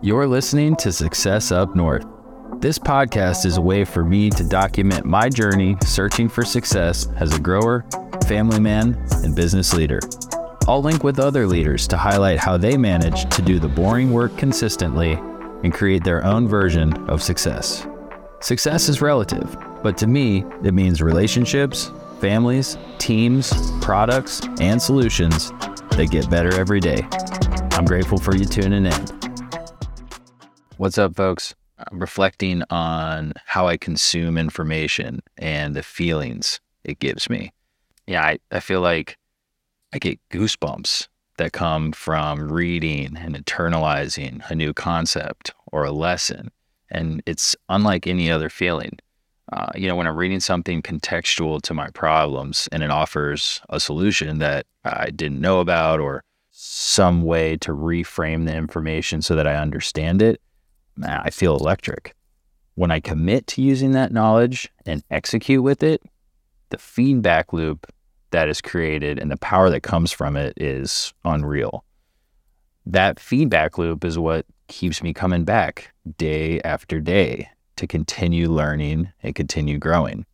You're listening to Success Up North. This podcast is a way for me to document my journey searching for success as a grower, family man, and business leader. I'll link with other leaders to highlight how they manage to do the boring work consistently and create their own version of success. Success is relative, but to me, it means relationships, families, teams, products, and solutions that get better every day. I'm grateful for you tuning in. What's up, folks? I'm reflecting on how I consume information and the feelings it gives me. Yeah, I, I feel like I get goosebumps that come from reading and internalizing a new concept or a lesson. And it's unlike any other feeling. Uh, you know, when I'm reading something contextual to my problems and it offers a solution that I didn't know about or some way to reframe the information so that I understand it, I feel electric. When I commit to using that knowledge and execute with it, the feedback loop that is created and the power that comes from it is unreal. That feedback loop is what keeps me coming back day after day to continue learning and continue growing.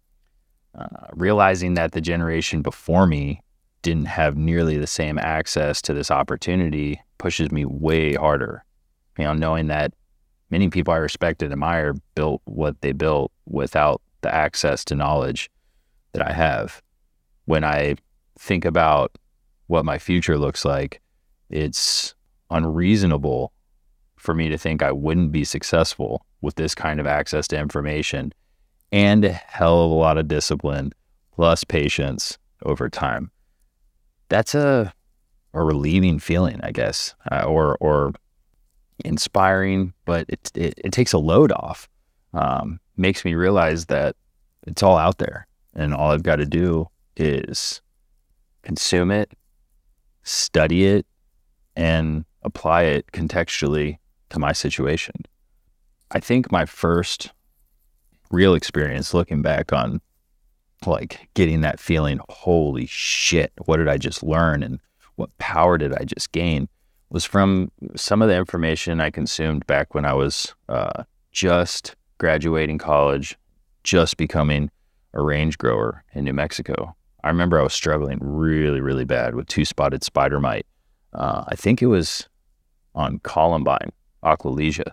Uh, realizing that the generation before me didn't have nearly the same access to this opportunity pushes me way harder. You know, knowing that many people I respect and admire built what they built without the access to knowledge that I have. When I think about what my future looks like, it's unreasonable for me to think I wouldn't be successful with this kind of access to information and a hell of a lot of discipline plus patience over time. That's a a relieving feeling, I guess, uh, or or inspiring, but it, it, it takes a load off. Um, makes me realize that it's all out there, and all I've got to do is consume it, study it, and apply it contextually to my situation. I think my first real experience looking back on like getting that feeling, holy shit, what did I just learn and what power did I just gain was from some of the information I consumed back when I was uh, just graduating college, just becoming a range grower in New Mexico. I remember I was struggling really, really bad with two spotted spider mite. Uh, I think it was on Columbine, Aquilegia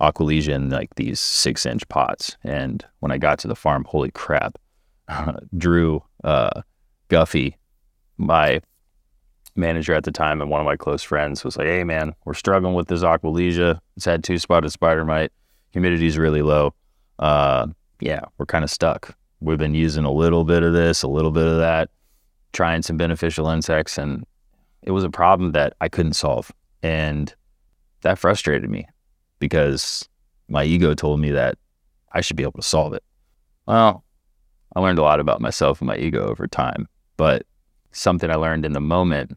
aquilegia in like these six inch pots. And when I got to the farm, holy crap, Drew uh, Guffey, my manager at the time and one of my close friends was like, Hey man, we're struggling with this aquilegia. It's had two spotted spider mite. Humidity's really low. Uh, yeah, we're kind of stuck. We've been using a little bit of this, a little bit of that, trying some beneficial insects, and it was a problem that I couldn't solve. And that frustrated me because my ego told me that I should be able to solve it. Well, I learned a lot about myself and my ego over time, but something I learned in the moment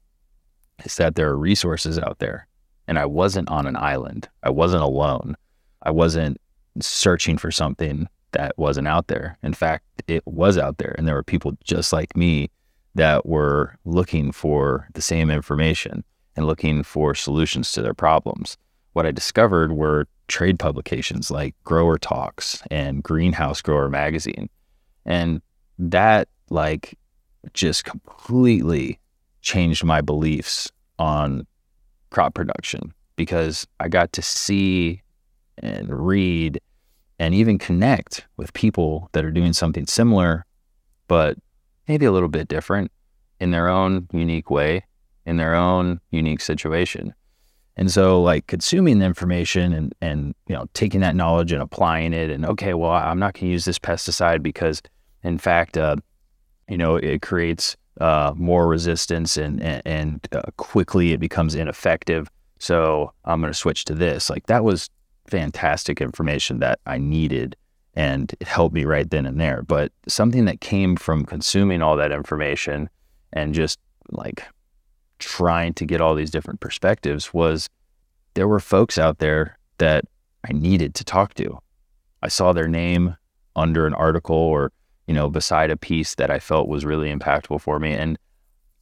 is that there are resources out there and I wasn't on an island. I wasn't alone. I wasn't searching for something that wasn't out there. In fact, it was out there and there were people just like me that were looking for the same information and looking for solutions to their problems what I discovered were trade publications like Grower Talks and Greenhouse Grower Magazine. And that like just completely changed my beliefs on crop production because I got to see and read and even connect with people that are doing something similar, but maybe a little bit different in their own unique way, in their own unique situation. And so like consuming the information and and you know taking that knowledge and applying it and okay, well I'm not going to use this pesticide because in fact uh, you know it creates uh, more resistance and and, and uh, quickly it becomes ineffective. So I'm going to switch to this. Like that was fantastic information that I needed and it helped me right then and there. But something that came from consuming all that information and just like trying to get all these different perspectives was there were folks out there that I needed to talk to. I saw their name under an article or, you know, beside a piece that I felt was really impactful for me. And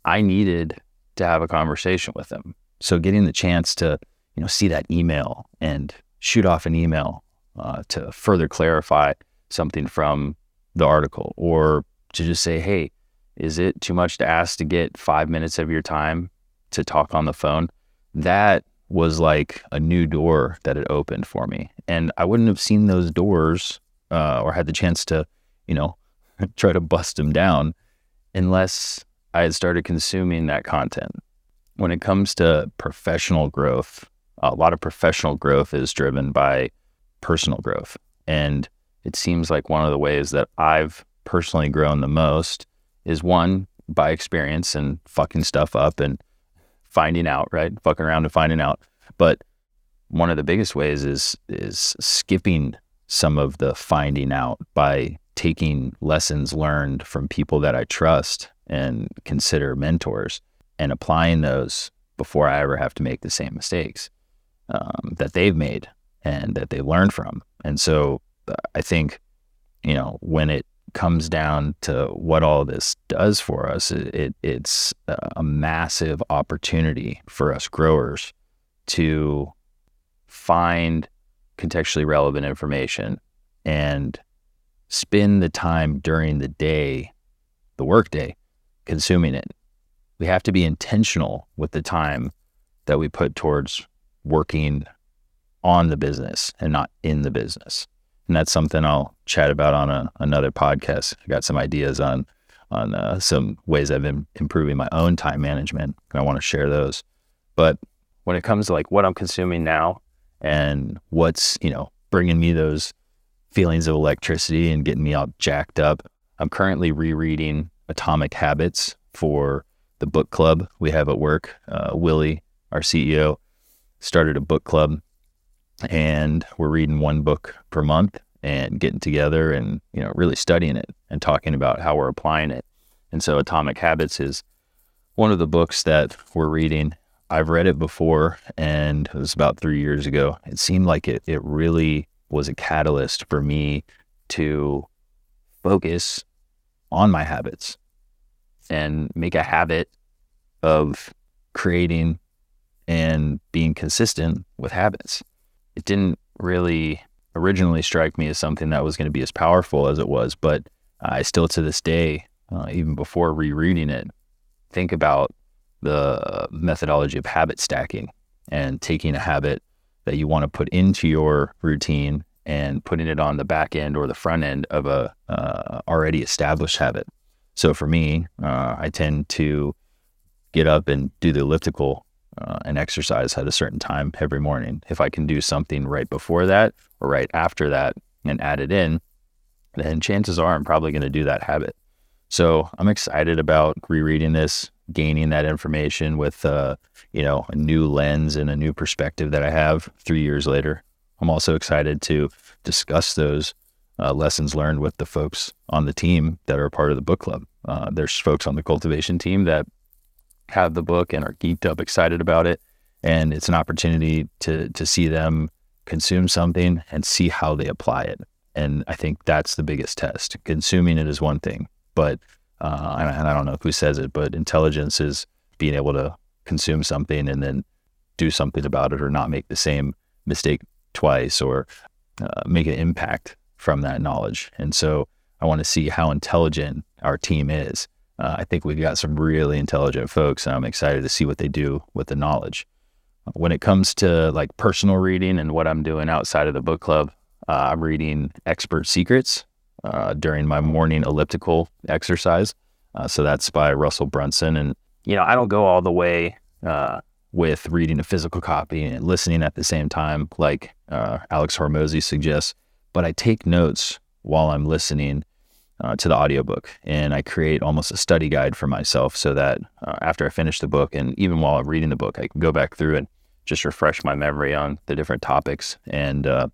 I needed to have a conversation with them. So getting the chance to, you know, see that email and shoot off an email uh, to further clarify something from the article or to just say, hey, is it too much to ask to get five minutes of your time to talk on the phone? That was like a new door that had opened for me. And I wouldn't have seen those doors uh, or had the chance to, you know, try to bust them down unless I had started consuming that content. When it comes to professional growth, a lot of professional growth is driven by personal growth. And it seems like one of the ways that I've personally grown the most is one by experience and fucking stuff up and finding out, right? Fucking around and finding out. But one of the biggest ways is is skipping some of the finding out by taking lessons learned from people that I trust and consider mentors and applying those before I ever have to make the same mistakes um, that they've made and that they learned from. And so uh, I think, you know, when it comes down to what all this does for us, it, it, it's a massive opportunity for us growers to find contextually relevant information and spend the time during the day, the workday, consuming it. We have to be intentional with the time that we put towards working on the business and not in the business. And that's something I'll chat about on a, another podcast. I got some ideas on on uh, some ways I've been improving my own time management, and I want to share those. But when it comes to like what I'm consuming now and what's you know bringing me those feelings of electricity and getting me all jacked up, I'm currently rereading Atomic Habits for the book club we have at work. Uh, Willie, our CEO, started a book club and we're reading one book per month and getting together and you know really studying it and talking about how we're applying it. And so Atomic Habits is one of the books that we're reading. I've read it before and it was about 3 years ago. It seemed like it it really was a catalyst for me to focus on my habits and make a habit of creating and being consistent with habits. It didn't really originally strike me as something that was going to be as powerful as it was, but I still to this day, uh, even before rereading it, think about the methodology of habit stacking and taking a habit that you want to put into your routine and putting it on the back end or the front end of a uh, already established habit. So for me, uh, I tend to get up and do the elliptical uh, and exercise at a certain time every morning. If I can do something right before that or right after that and add it in, then chances are I'm probably going to do that habit. So I'm excited about rereading this, gaining that information with, uh, you know, a new lens and a new perspective that I have three years later. I'm also excited to discuss those uh, lessons learned with the folks on the team that are part of the book club. Uh, there's folks on the cultivation team that have the book and are geeked up, excited about it. And it's an opportunity to to see them consume something and see how they apply it. And I think that's the biggest test. Consuming it is one thing, but uh, and, I don't know who says it, but intelligence is being able to consume something and then do something about it or not make the same mistake twice or uh, make an impact from that knowledge. And so I want to see how intelligent our team is uh, I think we've got some really intelligent folks, and I'm excited to see what they do with the knowledge. When it comes to like personal reading and what I'm doing outside of the book club, uh, I'm reading Expert Secrets uh, during my morning elliptical exercise. Uh, so that's by Russell Brunson, and you know I don't go all the way uh, with reading a physical copy and listening at the same time, like uh, Alex Hormozi suggests. But I take notes while I'm listening uh, to the audiobook and I create almost a study guide for myself so that uh, after I finish the book and even while I'm reading the book, I can go back through and just refresh my memory on the different topics and the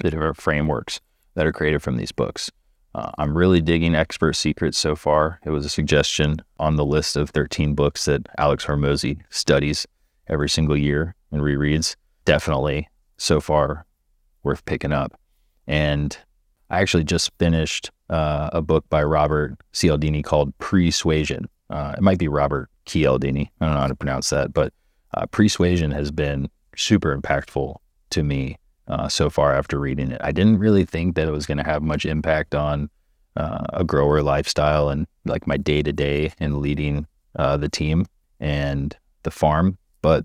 different frameworks that are created from these books. Uh, I'm really digging Expert Secrets so far. It was a suggestion on the list of 13 books that Alex Hormozi studies every single year and rereads. Definitely so far worth picking up. And I actually just finished uh, a book by Robert Cialdini called Pre-Suasion. Uh, it might be Robert Cialdini. I don't know how to pronounce that, but uh, Pre-Suasion has been super impactful to me uh, so far after reading it. I didn't really think that it was going to have much impact on uh, a grower lifestyle and like my day to day and leading uh, the team and the farm, but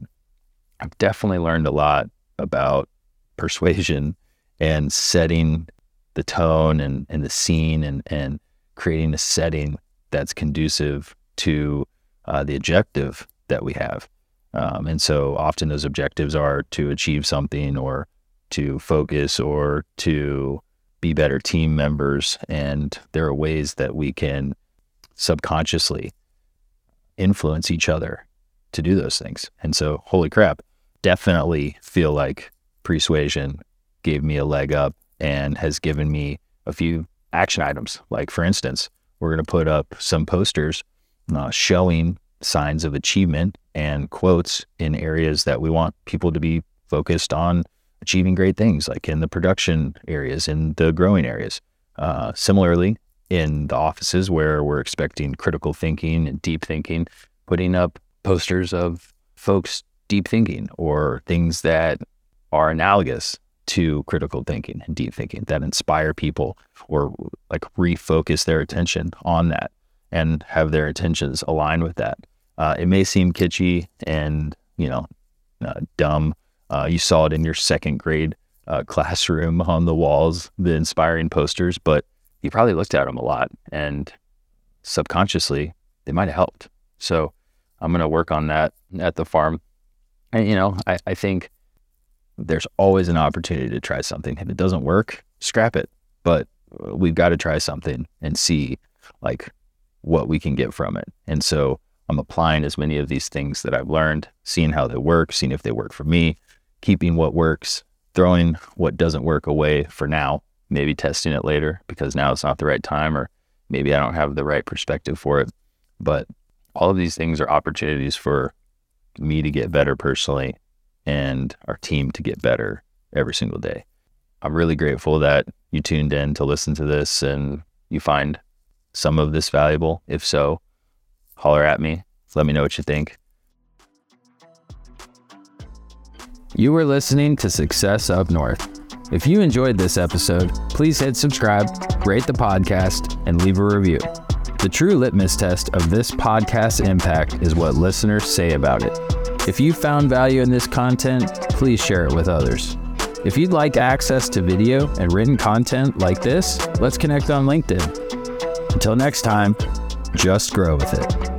I've definitely learned a lot about persuasion and setting the tone and, and the scene and, and creating a setting that's conducive to uh, the objective that we have. Um, and so often those objectives are to achieve something or to focus or to be better team members. And there are ways that we can subconsciously influence each other to do those things. And so, holy crap, definitely feel like persuasion gave me a leg up and has given me a few action items. Like, for instance, we're going to put up some posters uh, showing signs of achievement and quotes in areas that we want people to be focused on achieving great things, like in the production areas, in the growing areas. Uh, similarly, in the offices where we're expecting critical thinking and deep thinking, putting up posters of folks deep thinking or things that are analogous to critical thinking and deep thinking that inspire people or like refocus their attention on that and have their intentions align with that. Uh, it may seem kitschy and you know uh, dumb. Uh, you saw it in your second grade uh, classroom on the walls, the inspiring posters, but you probably looked at them a lot and subconsciously they might have helped. So I'm going to work on that at the farm. And, you know, I, I think there's always an opportunity to try something. If it doesn't work, scrap it. But we've got to try something and see like what we can get from it. And so I'm applying as many of these things that I've learned, seeing how they work, seeing if they work for me, keeping what works, throwing what doesn't work away for now, maybe testing it later because now it's not the right time or maybe I don't have the right perspective for it. But all of these things are opportunities for me to get better personally and our team to get better every single day. I'm really grateful that you tuned in to listen to this and you find some of this valuable. If so, holler at me. Let me know what you think. You are listening to Success Up North. If you enjoyed this episode, please hit subscribe, rate the podcast, and leave a review. The true litmus test of this podcast's impact is what listeners say about it. If you found value in this content, please share it with others. If you'd like access to video and written content like this, let's connect on LinkedIn. Until next time, just grow with it.